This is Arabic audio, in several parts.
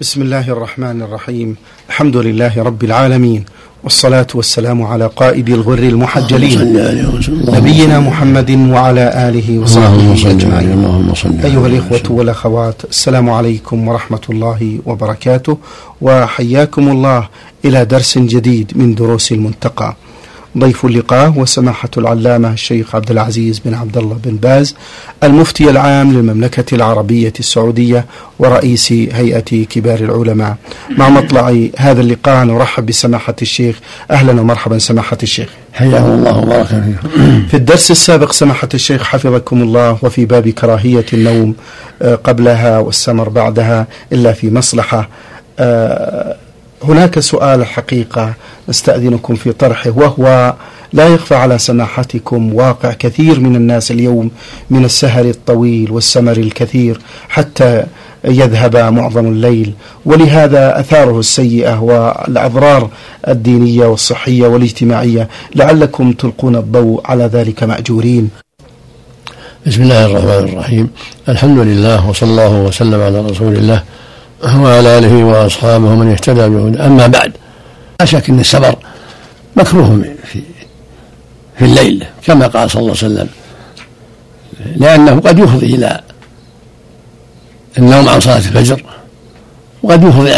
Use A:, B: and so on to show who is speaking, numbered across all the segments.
A: بسم الله الرحمن الرحيم. الحمد لله رب العالمين. والصلاة والسلام على قائد الغر المحجلين. نبينا محمد وعلى آله وصحبه أجمعين. أيها الإخوة والأخوات السلام عليكم ورحمة الله وبركاته وحياكم الله إلى درس جديد من دروس المنتقى. ضيف اللقاء وسماحة العلامة الشيخ عبد العزيز بن عبد الله بن باز المفتي العام للمملكة العربية السعودية ورئيس هيئة كبار العلماء. مع مطلع هذا اللقاء نرحب بسماحة الشيخ. أهلا ومرحبا سماحة الشيخ.
B: حياكم الله وبارك فيكم
A: في الدرس السابق سماحة الشيخ حفظكم الله وفي باب كراهية النوم آه، قبلها والسمر بعدها إلا في مصلحة آه، هناك سؤال الحقيقة نستأذنكم في طرحه وهو لا يخفى على سماحتكم واقع كثير من الناس اليوم من السهر الطويل والسمر الكثير حتى يذهب معظم الليل. ولهذا أثاره السيئة والأضرار الدينية والصحية والاجتماعية لعلكم تلقون الضوء على ذلك مأجورين.
B: بسم الله الرحمن الرحيم، الحمد لله وصلى الله وسلم على رسول الله. وعلى آله وأصحابه ومن اهتدى بهدى أما بعد لا شك إن السفر مكروه في في الليل كما قال صلى الله عليه وسلم. لأنه قد يفضي إلى النوم عن صلاة الفجر وقد يفضي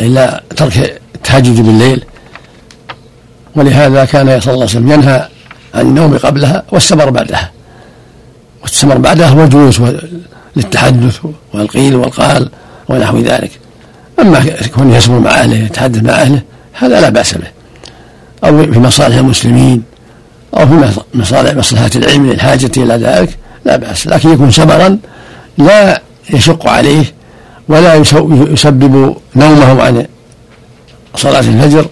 B: إلى ترك التهجد بالليل. ولهذا كان صلى الله عليه وسلم ينهى عن النوم قبلها والسفر بعدها. والسفر بعدها هو الجلوس للتحدث والقيل والقال. ونحو ذلك. أما كونه يسمر مع أهله يتحدث مع أهله هذا لا بأس به. أو في مصالح المسلمين أو في مصالح مصلحة العلم للحاجة إلى ذلك لا بأس. لكن يكون سبرا لا يشق عليه ولا يسبب نومه عن صلاة الفجر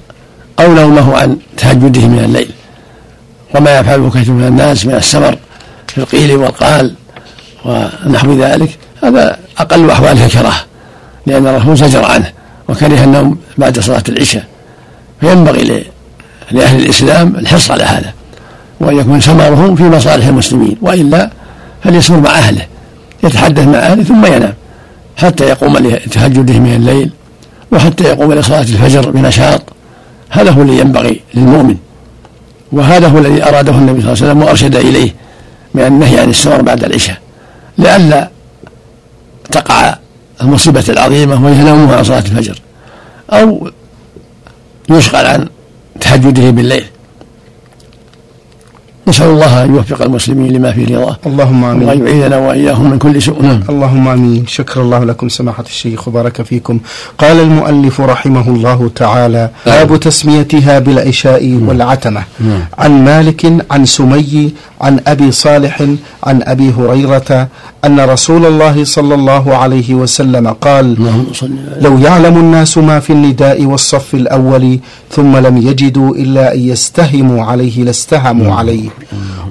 B: أو نومه عن تهجده من الليل. وما يفعله كثير من الناس من السمر في القيل والقال ونحو ذلك هذا أقل أحواله كراهه لأن الرسول زجر عنه وكره النوم بعد صلاة العشاء. فينبغي لأهل الإسلام الحرص على هذا وأن يكون سمرهم في مصالح المسلمين وإلا فليسمر مع أهله يتحدث مع أهله ثم ينام حتى يقوم لتهجده من الليل وحتى يقوم لصلاة الفجر بنشاط هذا هو الذي ينبغي للمؤمن وهذا هو الذي أراده النبي صلى الله عليه وسلم وأرشد إليه من النهي عن السمر بعد العشاء. لئلا تقع المصيبة العظيمة نومه عن صلاة الفجر. أو يشغل عن تهجده بالليل. نسأل الله أن يوفق المسلمين لما فيه رضاه.
A: اللهم آمين.
B: وأن يعيذنا وإياهم من كل سوء. نعم.
A: اللهم آمين. شكر الله لكم سماحة الشيخ وبارك فيكم. قال المؤلف رحمه الله تعالى باب نعم. تسميتها بالعشاء نعم. والعتمة.
B: نعم.
A: عن مالك عن سمي عن أبي صالح عن أبي هريرة أن رسول الله صلى الله عليه وسلم قال لو يعلم الناس ما في النداء والصف الأول ثم لم يجدوا إلا أن يستهموا عليه لاستهموا عليه.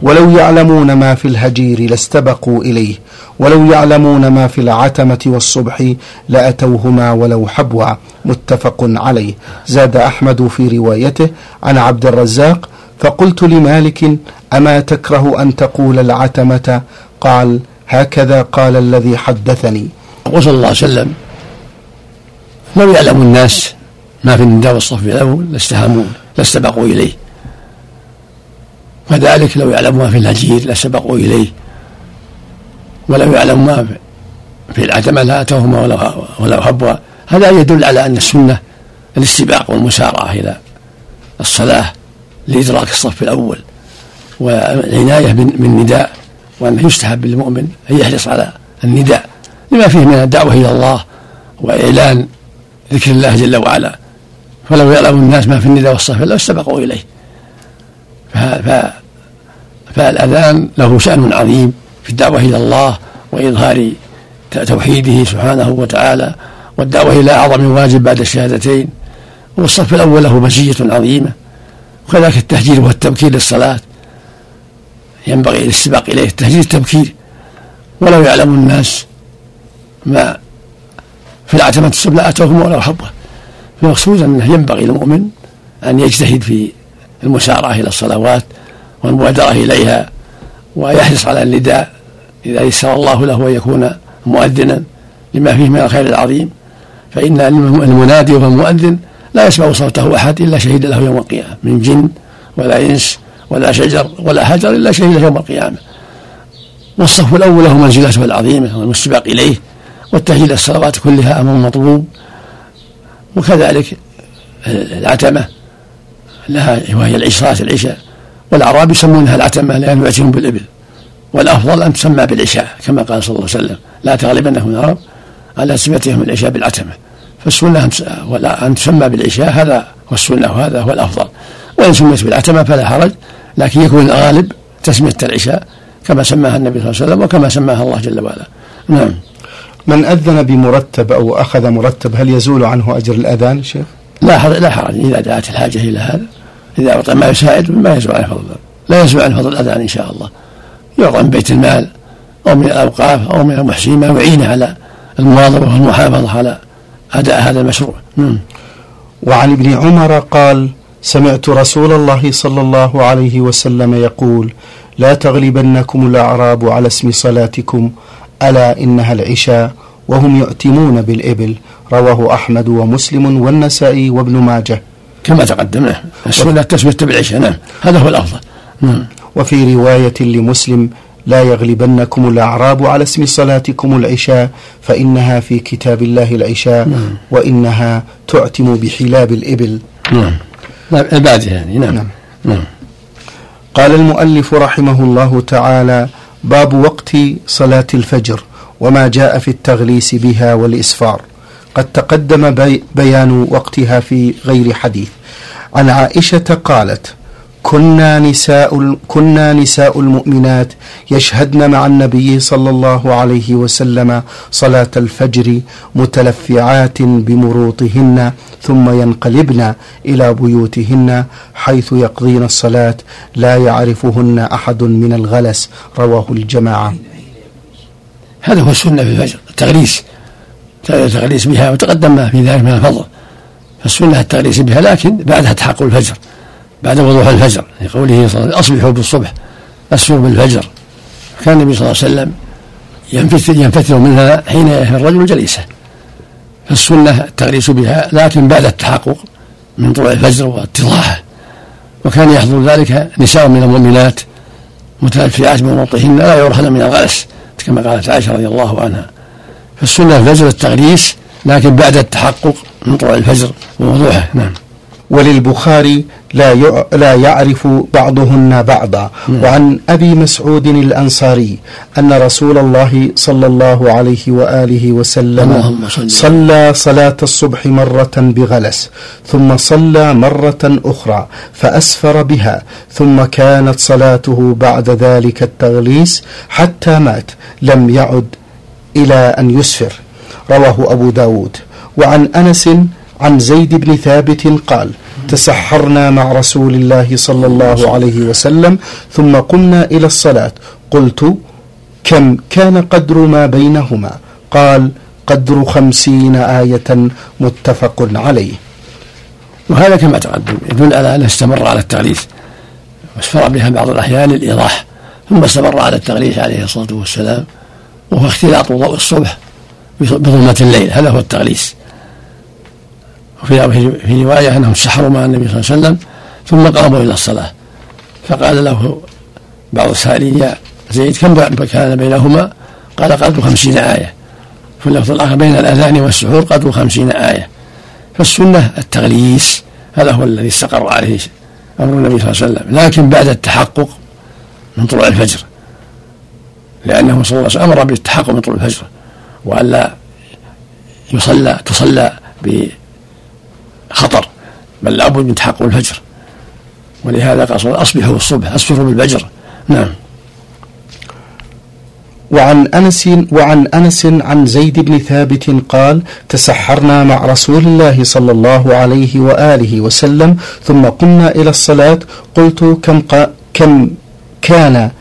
A: ولو يعلمون ما في الهجير لاستبقوا إليه. ولو يعلمون ما في العتمة والصبح لأتوهما ولو حبوا متفق عليه. زاد أحمد في روايته عن عبد الرزاق فقلت لمالك أما تكره أن تقول العتمة؟ قال هكذا قال الذي حدثني.
B: وصلى الله وسلم لو يعلم الناس ما في النداء والصف الأول لاستهموا لاستبقوا إليه. وذلك لو يعلم ما في الهجير لسبقوا إليه. ولو يعلم ما في العتمة لأتوهما ولو ولو حبوا هذا يدل على أن السنة الاستباق والمسارعة إلى الصلاة لإدراك الصف الأول. والعناية بالنداء وأنه يستحب للمؤمن أن يحرص على النداء لما فيه من الدعوة إلى الله وإعلان ذكر الله جل وعلا. فلو يعلم الناس ما في النداء والصف لو استبقوا إليه. فالأذان له شأن عظيم في الدعوة إلى الله وإظهار توحيده سبحانه وتعالى والدعوة إلى أعظم واجب بعد الشهادتين والصف الأول له مزية عظيمة وكذلك التهجير والتبكير للصلاة. ينبغي الاستباق إليه التهجير التبكير ولو يعلم الناس ما في العتمة الصبح لأتوهم ولو حبه المقصود أنه ينبغي للمؤمن أن يجتهد في المسارعة إلى الصلوات والمبادرة إليها ويحرص على النداء إذا يسر الله له أن يكون مؤذنا لما فيه من الخير العظيم. فإن المنادي وهو المؤذن لا يسمع صوته أحد إلا شهد له يوم القيامة من جن ولا إنس ولا شجر ولا حجر إلا شهد يوم القيامة. والصف الأول له منزلته العظيمة والسباق إليه والتهيئ الصلوات كلها أمر مطلوب. وكذلك العتمة لها وهي العشرات العشاء. والأعراب يسمونها العتمة لأنه يأتيهم بالإبل. والأفضل أن تسمى بالعشاء كما قال صلى الله عليه وسلم. لا تغلبنهم العرب على تسميتهم العشاء بالعتمة. فالسنة أن تسمى بالعشاء هذا هو السنة وهذا هو الأفضل. وإن سميت بالعتمة فلا حرج. لكن يكون الغالب تسمية العشاء كما سماها النبي صلى الله عليه وسلم وكما سماها الله جل وعلا. نعم.
A: من أذن بمرتب أو أخذ مرتب هل يزول عنه أجر الأذان شيخ؟
B: لا حرج لا حرج. إذا دعت الحاجة إلى هذا إذا أعطى ما يساعد ما يزول عن فضل لا يزول عن فضل الأذان إن شاء الله. يعطى من بيت المال أو من الأوقاف أو من المحسنين ما يعينه على المواظبة والمحافظة على أداء هذا المشروع.
A: مم. وعن ابن عمر قال سمعت رسول الله صلى الله عليه وسلم يقول لا تغلبنكم الأعراب على اسم صلاتكم ألا إنها العشاء وهم يؤتمون بالإبل. رواه أحمد ومسلم والنسائي وابن ماجه.
B: كما تقدم السنة تسمية بالعشاء نعم هذا هو الأفضل. نعم.
A: وفي رواية لمسلم لا يغلبنكم الأعراب على اسم صلاتكم العشاء فإنها في كتاب الله العشاء نعم. وإنها تعتم بحلاب الإبل.
B: نعم. البادية يعني نعم. نعم. نعم.
A: قال المؤلف رحمه الله تعالى باب وقت صلاة الفجر وما جاء في التغليس بها والإسفار. قد تقدم بي بيان وقتها في غير حديث. عن عائشة قالت كنا نساء كنا نساء المؤمنات يشهدن مع النبي صلى الله عليه وسلم صلاة الفجر متلفعات بمروطهن ثم ينقلبن إلى بيوتهن حيث يقضين الصلاة لا يعرفهن أحد من الغلس. رواه الجماعة.
B: هذا هو السنة في الفجر التغريس. التغريس بها وتقدم في ذلك من الفضل. فالسنة التغريس بها لكن بعدها تحقق الفجر. بعد وضوح الفجر لقوله صلى الله عليه وسلم أصبحوا بالصبح أسفروا بالفجر. كان النبي صلى الله عليه وسلم ينفتر منها حين يهي الرجل جليسه. فالسنة التغريس بها لكن بعد التحقق من طلوع الفجر واتضاحه وكان يحضر ذلك نساء من المؤمنات متلفعات بموطئهن لا يرهن من الغلس كما قالت عائشة رضي الله عنها. فالسنة الفجر التغريس لكن بعد التحقق من طلوع الفجر ووضوحه. نعم.
A: وللبخاري لا لا يعرف بعضهن بعضا. وعن أبي مسعود الأنصاري أن رسول الله صلى الله عليه وآله وسلم. صلى صلاة الصبح مرة بغلس ثم صلى مرة أخرى فأسفر بها ثم كانت صلاته بعد ذلك التغليس حتى مات لم يعد إلى أن يسفر. رواه أبو داود. وعن أنس عن زيد بن ثابت قال تسحرنا مع رسول الله صلى الله عليه وسلم ثم قمنا إلى الصلاة. قلت كم كان قدر ما بينهما؟ قال قدر خمسين آية متفق عليه.
B: وهذا كما تقدم يدل على أنه استمر على التغليث واسفر بها بعض الأحيان للإيضاح ثم استمر على التغليث عليه الصلاة والسلام وهو اختلاط ضوء الصبح بظلمة الليل. هذا هو التغليث وفي في رواية أنهم سحروا مع النبي صلى الله عليه وسلم ثم قاموا إلى الصلاة. فقال له بعض السائلين يا زيد كم كان بينهما؟ قال قدر خمسين آية. في اللفظ الآخر بين الأذان والسحور قدر خمسين آية. فالسنة التغليس هذا هو الذي استقر عليه أمر النبي صلى الله عليه وسلم. لكن بعد التحقق من طلوع الفجر لأنه صلى الله عليه وسلم أمر بالتحقق من طلوع الفجر وألا يصلى تصلى خطر بل لابد من تحقق الفجر. ولهذا قال أصبحوا الصبح أصبحوا بالفجر نعم.
A: وعن أنس وعن أنس عن زيد بن ثابت قال تسحرنا مع رسول الله صلى الله عليه وآله وسلم ثم قمنا إلى الصلاة. قلت كم كم كان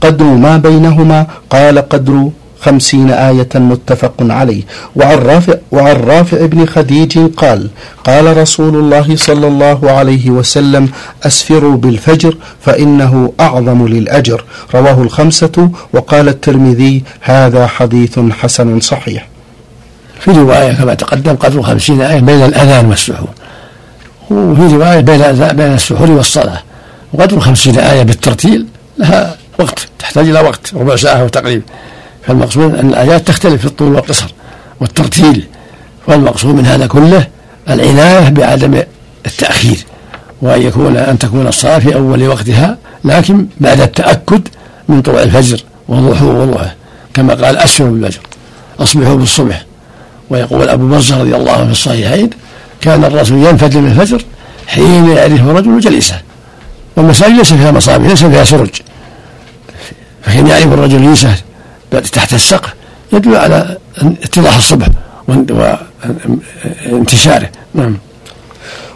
A: قدر ما بينهما؟ قال قدر خمسين آية متفق عليه. وعن رافع, وعن رافع بن خديج قال قال رسول الله صلى الله عليه وسلم أسفروا بالفجر فإنه أعظم للأجر. رواه الخمسة وقال الترمذي هذا حديث حسن صحيح.
B: في رواية كما تقدم قدر خمسين آية بين الأذان والسحور. وفي رواية بين بين السحور والصلاة. وقدر خمسين آية بالترتيل لها وقت تحتاج إلى وقت ربع ساعة وتقريبا فالمقصود أن الآيات تختلف في الطول والقصر والترتيل والمقصود من هذا كله العناية بعدم التأخير وأن يكون أن تكون الصلاة في أول وقتها لكن بعد التأكد من طلوع الفجر وضوحه وضوحه كما قال أسفروا بالفجر أصبحوا بالصبح. ويقول أبو برزة رضي الله عنه في الصحيحين كان الرسول ينفجر من الفجر حين يعرف الرجل جليسه. والمساجد ليس فيها مصابيح ليس فيها سرج. فحين يعرف الرجل جليسه تحت السقف. يدل على اتضاح الصبح وانتشاره نعم.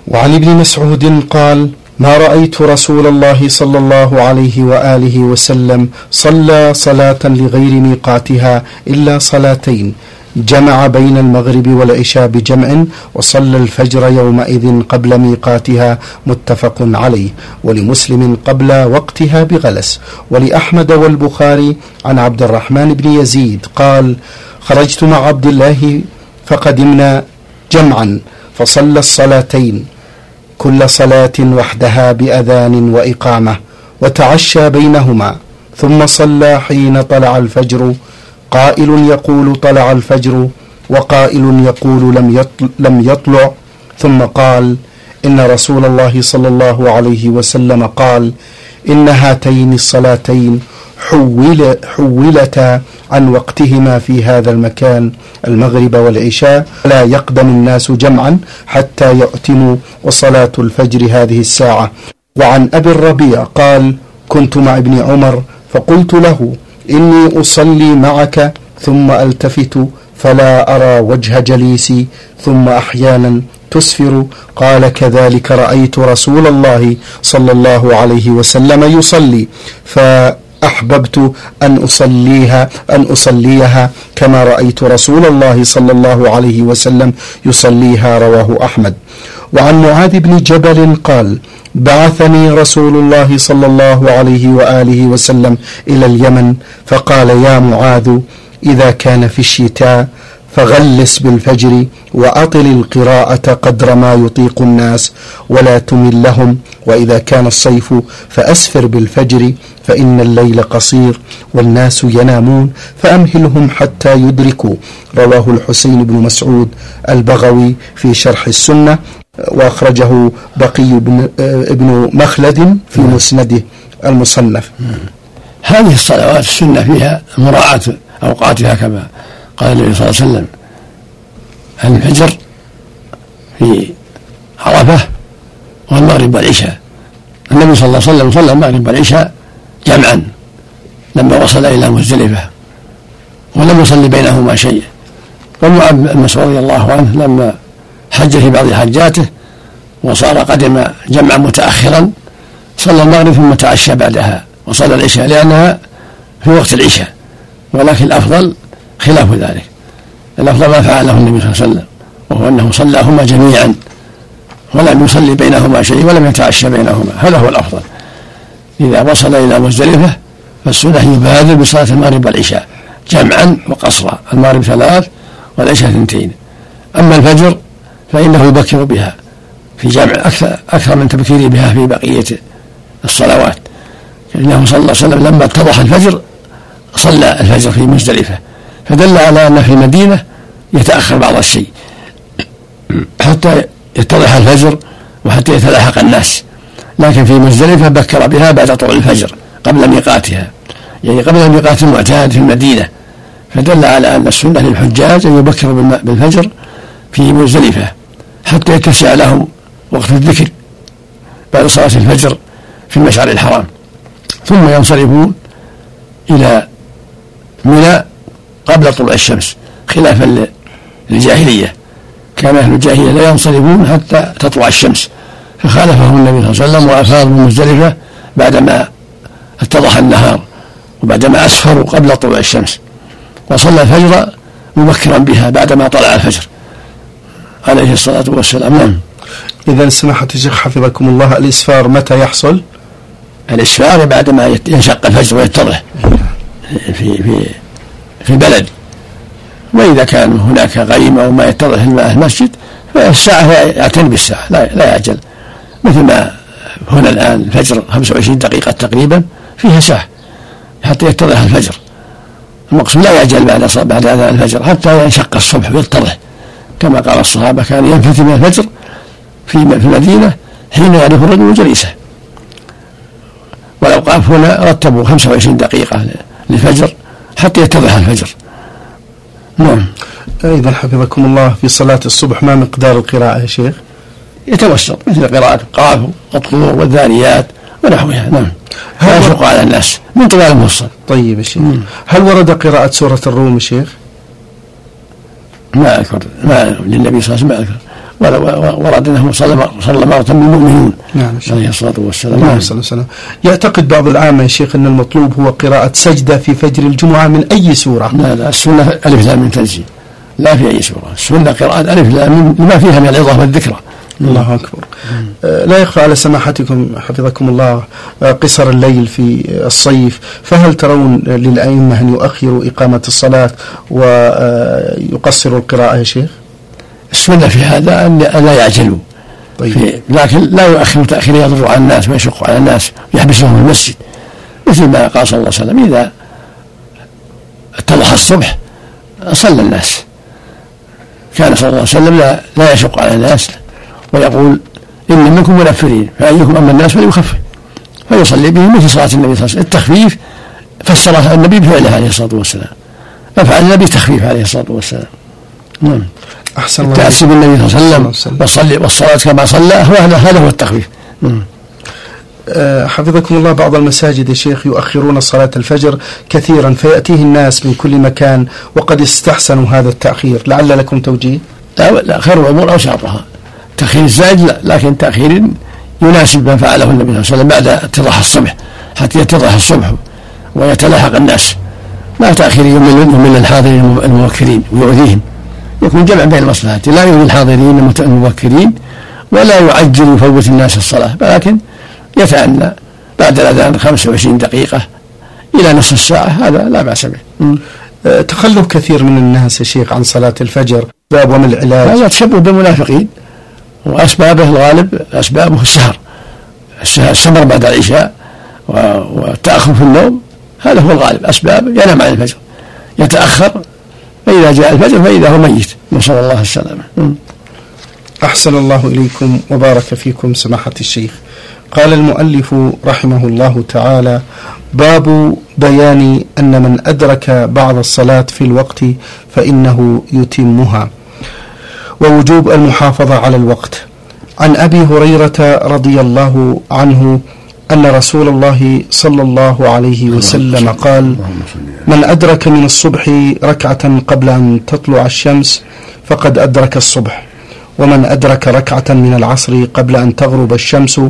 A: وعن ابن مسعود قال ما رأيت رسول الله صلى الله عليه وآله وسلم صلى صلاة لغير ميقاتها إلا صلاتين. جمع بين المغرب والعشاء بجمع وصلى الفجر يومئذ قبل ميقاتها متفق عليه ولمسلم قبل وقتها بغلس. ولأحمد والبخاري عن عبد الرحمن بن يزيد قال خرجت مع عبد الله فقدمنا جمعا فصلى الصلاتين كل صلاة وحدها بأذان وإقامة وتعشى بينهما ثم صلى حين طلع الفجر قائل يقول طلع الفجر وقائل يقول لم يطلع, لم يطلع. ثم قال إن رسول الله صلى الله عليه وسلم قال إن هاتين الصلاتين حول حولتا عن وقتهما في هذا المكان المغرب والعشاء. لا يقدم الناس جمعا حتى يؤتموا وصلاة الفجر هذه الساعة. وعن أبي الربيع قال كنت مع ابن عمر فقلت له إني أصلي معك ثم ألتفت فلا أرى وجه جليسي ثم أحيانا تسفر. قال كذلك رأيت رسول الله صلى الله عليه وسلم يصلي فأحببت أن أصليها أن أصليها كما رأيت رسول الله صلى الله عليه وسلم يصليها رواه أحمد. وعن معاذ بن جبل قال بعثني رسول الله صلى الله عليه وآله وسلم إلى اليمن فقال يا معاذ إذا كان في الشتاء فغلس بالفجر وأطل القراءة قدر ما يطيق الناس ولا تمل لهم وإذا كان الصيف فأسفر بالفجر فإن الليل قصير والناس ينامون فأمهلهم حتى يدركوا. رواه الحسين بن مسعود البغوي في شرح السنة وأخرجه بقي بن, ابن مخلد في مسنده المصنف.
B: هذه الصلوات السنة فيها مراعاة أوقاتها كما قال النبي صلى الله عليه وسلم. الفجر في عرفة والمغرب والعشاء. النبي صلى الله عليه وسلم صلى المغرب والعشاء جمعا. لما وصل إلى مزدلفة. ولم يصلي بينهما شيء. ومعاذ بن مسعود رضي الله عنه لما حج في بعض حجاته وصار قدم جمعا متأخرا صلى المغرب ثم تعشى بعدها وصلى العشاء لأنها في وقت العشاء ولكن الأفضل خلاف ذلك. الأفضل ما فعله النبي صلى الله عليه وسلم وهو أنه صلاهما جميعا ولم يصلي بينهما شيء ولم يتعشى بينهما هذا هو الأفضل. إذا وصل إلى مزدلفة فالسنة يبادر بصلاة المغرب والعشاء جمعا وقصرا المغرب ثلاث والعشاء اثنتين. أما الفجر فإنه يبكر بها في جمع أكثر أكثر من تبكيره بها في بقية الصلوات. لأنه صلى الله عليه وسلم لما اتضح الفجر صلى الفجر في مزدلفة. فدل على أن في المدينة يتأخر بعض الشيء. حتى يتضح الفجر وحتى يتلاحق الناس. لكن في مزدلفة بكر بها بعد طلوع الفجر قبل ميقاتها. يعني قبل الميقات المعتاد في المدينة. فدل على أن السنة للحجاج أن يبكر بالفجر في مزدلفة. حتى يتسع لهم وقت الذكر بعد صلاة الفجر في المشعر الحرام. ثم ينصرفون إلى منى قبل طلوع الشمس خلافا للجاهلية. كان أهل الجاهلية لا ينصرفون حتى تطلع الشمس. فخالفهم النبي صلى الله عليه وسلم وأفاضوا من مزدلفة بعدما اتضح النهار وبعدما أسفروا قبل طلوع الشمس. وصلى الفجر مبكرا بها بعدما طلع الفجر. عليه الصلاة والسلام. نعم.
A: إذا سماحة الشيخ حفظكم الله الإسفار متى يحصل؟
B: الإسفار بعدما ينشق الفجر ويتضح. في في في البلد وإذا كان هناك غيمة وما يتضح المسجد فالساعة يعتني بالساعة لا, لا يعجل. مثل ما هنا الآن الفجر 25 دقيقة تقريبا فيها ساعة حتى يتضح الفجر. المقصود لا يعجل بعد بعد أذان الفجر حتى ينشق الصبح ويتضح. كما قال الصحابة كان ينفث من الفجر في المدينة حين يعرف الرجل جليسه. والاوقاف هنا رتبوا 25 دقيقة للفجر حتى يتضح الفجر.
A: نعم. أيضا حفظكم الله في صلاة الصبح ما مقدار القراءة يا شيخ؟
B: يتوسط مثل قراءة قاف والطور والذاريات ونحوها. نعم. لا يشق على الناس من طوال المفصل.
A: طيب يا شيخ. هل ورد قراءة سورة الروم يا شيخ؟
B: ما أذكر ما للنبي صلى الله عليه وسلم ما أذكر. ورد أنه صلى صلى مرة بالمؤمنون نعم. عليه الصلاة والسلام. نعم
A: صلى الله عليه وسلم. يعتقد بعض العامة يا شيخ أن المطلوب هو قراءة سجدة في فجر الجمعة من أي سورة؟
B: لا لا السنة ألف لام من تنزيل. لا في أي سورة. السنة قراءة ألف لام لما فيها من العظة والذكرى.
A: الله أكبر. آه، لا يخفى على سماحتكم حفظكم الله آه، قصر الليل في الصيف. فهل ترون للأئمة أن يؤخروا إقامة الصلاة ويقصروا القراءة يا شيخ؟
B: السنة في هذا أن لا يعجلوا. طيب. لكن لا يؤخر تأخير يضر على الناس ويشق على الناس يحبسهم في المسجد. مثل ما قال صلى الله عليه وسلم إذا اتضح الصبح صلى الناس. كان صلى الله عليه وسلم لا, لا يشق على الناس. ويقول إن منكم منفرين فأيكم أما الناس فليخفف فيصلي بهم مثل صلاة النبي صلى الله عليه وسلم. التخفيف فسرها النبي بفعله عليه الصلاة والسلام. أفعل النبي تخفيف عليه الصلاة والسلام. نعم. أحسن الله التأسي بالنبي صلى الله عليه وسلم والصلي والصلاة كما صلى هذا هو التخفيف. نعم.
A: أه، حفظكم الله بعض المساجد يا شيخ يؤخرون صلاة الفجر كثيرا فيأتيه الناس من كل مكان وقد استحسنوا هذا التأخير. لعل لكم توجيه.
B: لا, لا خير الأمور أوساطها تأخير الزائد لا لكن تأخير يناسب ما فعله النبي صلى الله عليه وسلم بعد اتضاح الصبح حتى يتضح الصبح ويتلاحق الناس. ما تأخير يمل يمل الحاضرين المبكرين ويؤذيهم. يكون جمع بين المصلحات لا يؤذي الحاضرين المبكرين ولا يعجل يفوت الناس الصلاة ولكن يتأنى بعد الأذان 25 دقيقة إلى نصف الساعة هذا لا بأس به.
A: تخلف كثير من الناس يا شيخ عن صلاة الفجر باب ومن العلاج.
B: هذا تشبه بالمنافقين. وأسبابه الغالب أسبابه السهر. السهر بعد العشاء والتأخر في النوم هذا هو الغالب. أسباب ينام عن الفجر. يتأخر فإذا جاء الفجر فإذا هو ميت. نسأل الله السلامة.
A: أحسن الله إليكم وبارك فيكم سماحة الشيخ. قال المؤلف رحمه الله تعالى باب بيان أن من أدرك بعض الصلاة في الوقت فإنه يتمها. ووجوب المحافظة على الوقت. عن أبي هريرة رضي الله عنه أن رسول الله صلى الله عليه وسلم قال من أدرك من الصبح ركعة قبل أن تطلع الشمس فقد أدرك الصبح ومن أدرك ركعة من العصر قبل أن تغرب الشمس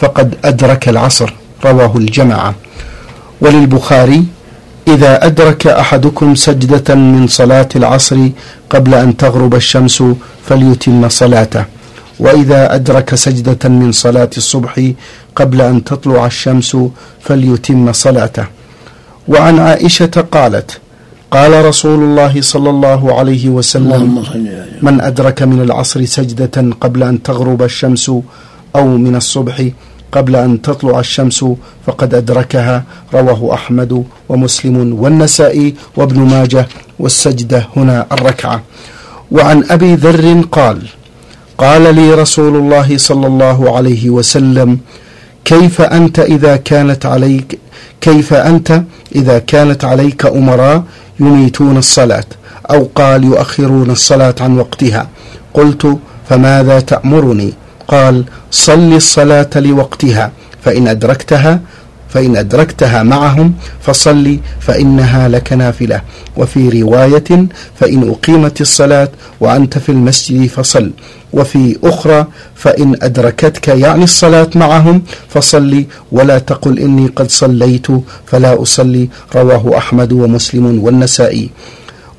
A: فقد أدرك العصر. رواه الجماعة. وللبخاري إذا أدرك أحدكم سجدة من صلاة العصر قبل أن تغرب الشمس فليتم صلاته. وإذا أدرك سجدة من صلاة الصبح قبل أن تطلع الشمس فليتم صلاته. وعن عائشة قالت قال رسول الله صلى الله عليه وسلم من أدرك من العصر سجدة قبل أن تغرب الشمس أو من الصبح قبل أن تطلع الشمس فقد أدركها رواه أحمد ومسلم والنسائي وابن ماجه والسجدة هنا الركعة. وعن أبي ذر قال قال لي رسول الله صلى الله عليه وسلم كيف أنت إذا كانت عليك كيف أنت إذا كانت عليك أمراء يميتون الصلاة أو قال يؤخرون الصلاة عن وقتها؟ قلت فماذا تأمرني؟ قال صل الصلاة لوقتها فإن أدركتها فإن أدركتها معهم فصل فإنها لك نافلة. وفي رواية فإن أقيمت الصلاة وأنت في المسجد فصل. وفي أخرى فإن أدركتك يعني الصلاة معهم فصل ولا تقل إني قد صليت فلا أصلي رواه أحمد ومسلم والنسائي.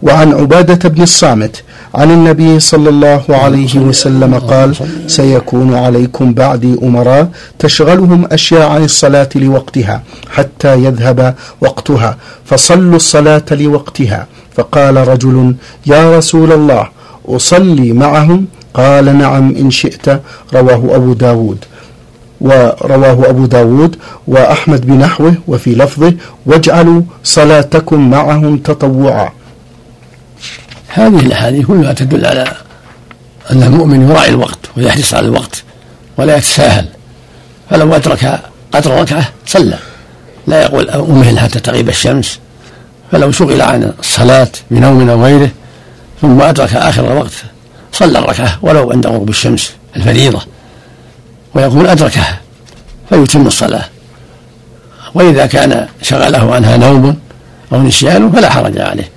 A: وعن عبادة بن الصامت عن النبي صلى الله عليه وسلم قال سيكون عليكم بعدي أمراء تشغلهم أشياء عن الصلاة لوقتها حتى يذهب وقتها فصلوا الصلاة لوقتها فقال رجل يا رسول الله أصلي معهم؟ قال نعم إن شئت. رواه أبو داود ورواه أبو داود وأحمد بنحوه وفي لفظه واجعلوا صلاتكم معهم تطوعا.
B: هذه الأحاديث كلها تدل على أن المؤمن يراعي الوقت ويحرص على الوقت ولا يتساهل. فلو أدرك قدر ركعة صلى. لا يقول أمهل حتى تغيب الشمس. فلو شغل عن الصلاة بنوم أو غيره ثم أدرك آخر الوقت صلى الركعة ولو عند غروب الشمس الفريضة. ويقول أدركها فيتم الصلاة. وإذا كان شغله عنها نوم أو نسيان فلا حرج عليه.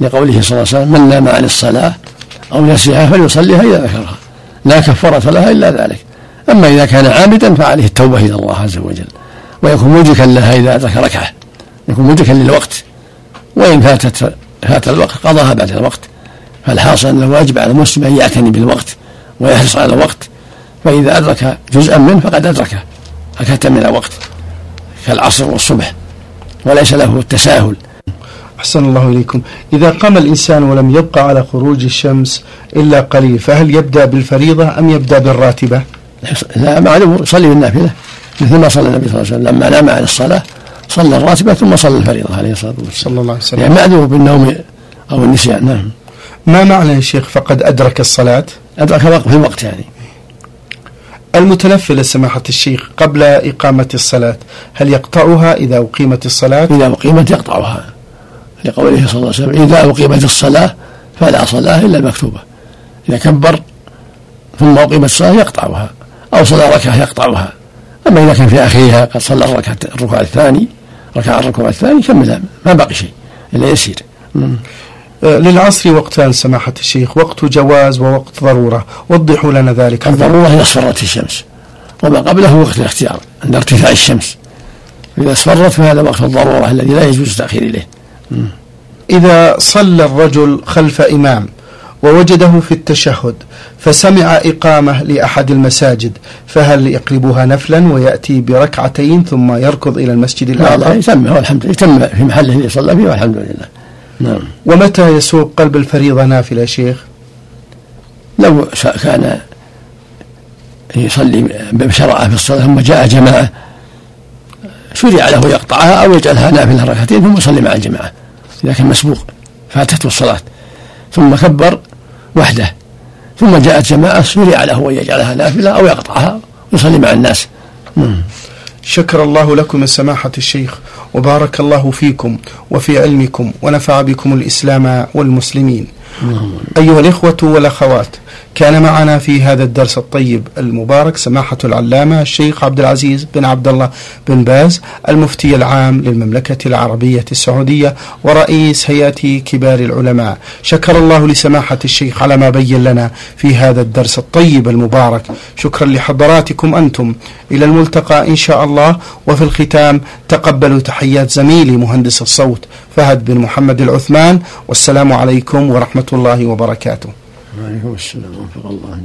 B: لقوله صلى الله عليه وسلم من نام عن الصلاة أو نسيها فليصليها إذا ذكرها لا كفارة لها إلا ذلك. أما إذا كان عامدا فعليه التوبة إلى الله عز وجل. ويكون مدركا لها إذا أدرك ركعة. يكون مدركا للوقت. وإن فاتت فات الوقت قضاها بعد الوقت. فالحاصل أن الواجب على المسلم أن يعتني بالوقت ويحرص على الوقت. فإذا أدرك جزءا منه فقد أدركه. أكثر من الوقت. كالعصر والصبح. وليس له التساهل.
A: أحسن الله إليكم. إذا قام الإنسان ولم يبقى على خروج الشمس إلا قليل فهل يبدأ بالفريضة أم يبدأ بالراتبة؟
B: لا معلوم يصلي بالنافلة. مثل ما صلى النبي صلى الله عليه وسلم. لما نام عن الصلاة صلى الراتبة ثم صلى الفريضة عليه الصلاة والسلام.
A: صلى الله عليه وسلم.
B: يعني معذور بالنوم أو النسيان. نعم.
A: ما معنى يا شيخ فقد أدرك الصلاة؟
B: أدرك وقت في الوقت يعني.
A: المتنفل سماحة الشيخ قبل إقامة الصلاة هل يقطعها إذا أقيمت الصلاة؟
B: إذا أقيمت يقطعها. لقوله صلى الله عليه وسلم إذا أقيمت الصلاة فلا صلاة إلا المكتوبة. إذا كبر ثم أقيمت الصلاة يقطعها أو صلى ركعة يقطعها. أما إذا كان في آخرها قد صلى الركعة الركوع الثاني ركع الركوع الثاني كمل ما باقي شيء إلا يسير.
A: آه، للعصر وقتان سماحة الشيخ وقت جواز ووقت ضرورة. وضحوا لنا ذلك.
B: الضرورة إذا اصفرت الشمس وما قبله وقت الاختيار عند ارتفاع الشمس. إذا اصفرت فهذا وقت الضرورة الذي لا يجوز التأخير إليه.
A: إذا صلى الرجل خلف إمام ووجده في التشهد فسمع إقامة لأحد المساجد فهل يقلبها نفلا ويأتي بركعتين ثم يركض إلى المسجد
B: لا يتم والحمد لله يتم في محله اللي صلى فيه والحمد لله.
A: نعم. ومتى يسوق قلب الفريضة نافلة شيخ؟
B: لو كان يصلي بشرعة في الصلاة ثم جاء جماعة شرع له يقطعها أو يجعلها نافلة ركعتين ثم يصلي مع الجماعة إذا كان مسبوق فاتته الصلاة. ثم كبر وحده. ثم جاءت جماعة شرع له أن يجعلها نافلة أو يقطعها ويصلي مع الناس.
A: شكر الله لكم سماحة الشيخ وبارك الله فيكم وفي علمكم ونفع بكم الإسلام والمسلمين. أيها الإخوة والأخوات كان معنا في هذا الدرس الطيب المبارك سماحة العلامة الشيخ عبد العزيز بن عبد الله بن باز المفتي العام للمملكة العربية السعودية ورئيس هيئة كبار العلماء. شكر الله لسماحة الشيخ على ما بين لنا في هذا الدرس الطيب المبارك. شكرا لحضراتكم أنتم. إلى الملتقى إن شاء الله وفي الختام تقبلوا تحيات زميلي مهندس الصوت فهد بن محمد العثمان والسلام عليكم ورحمة الله وبركاته.
B: وعليكم السلام ورحمة الله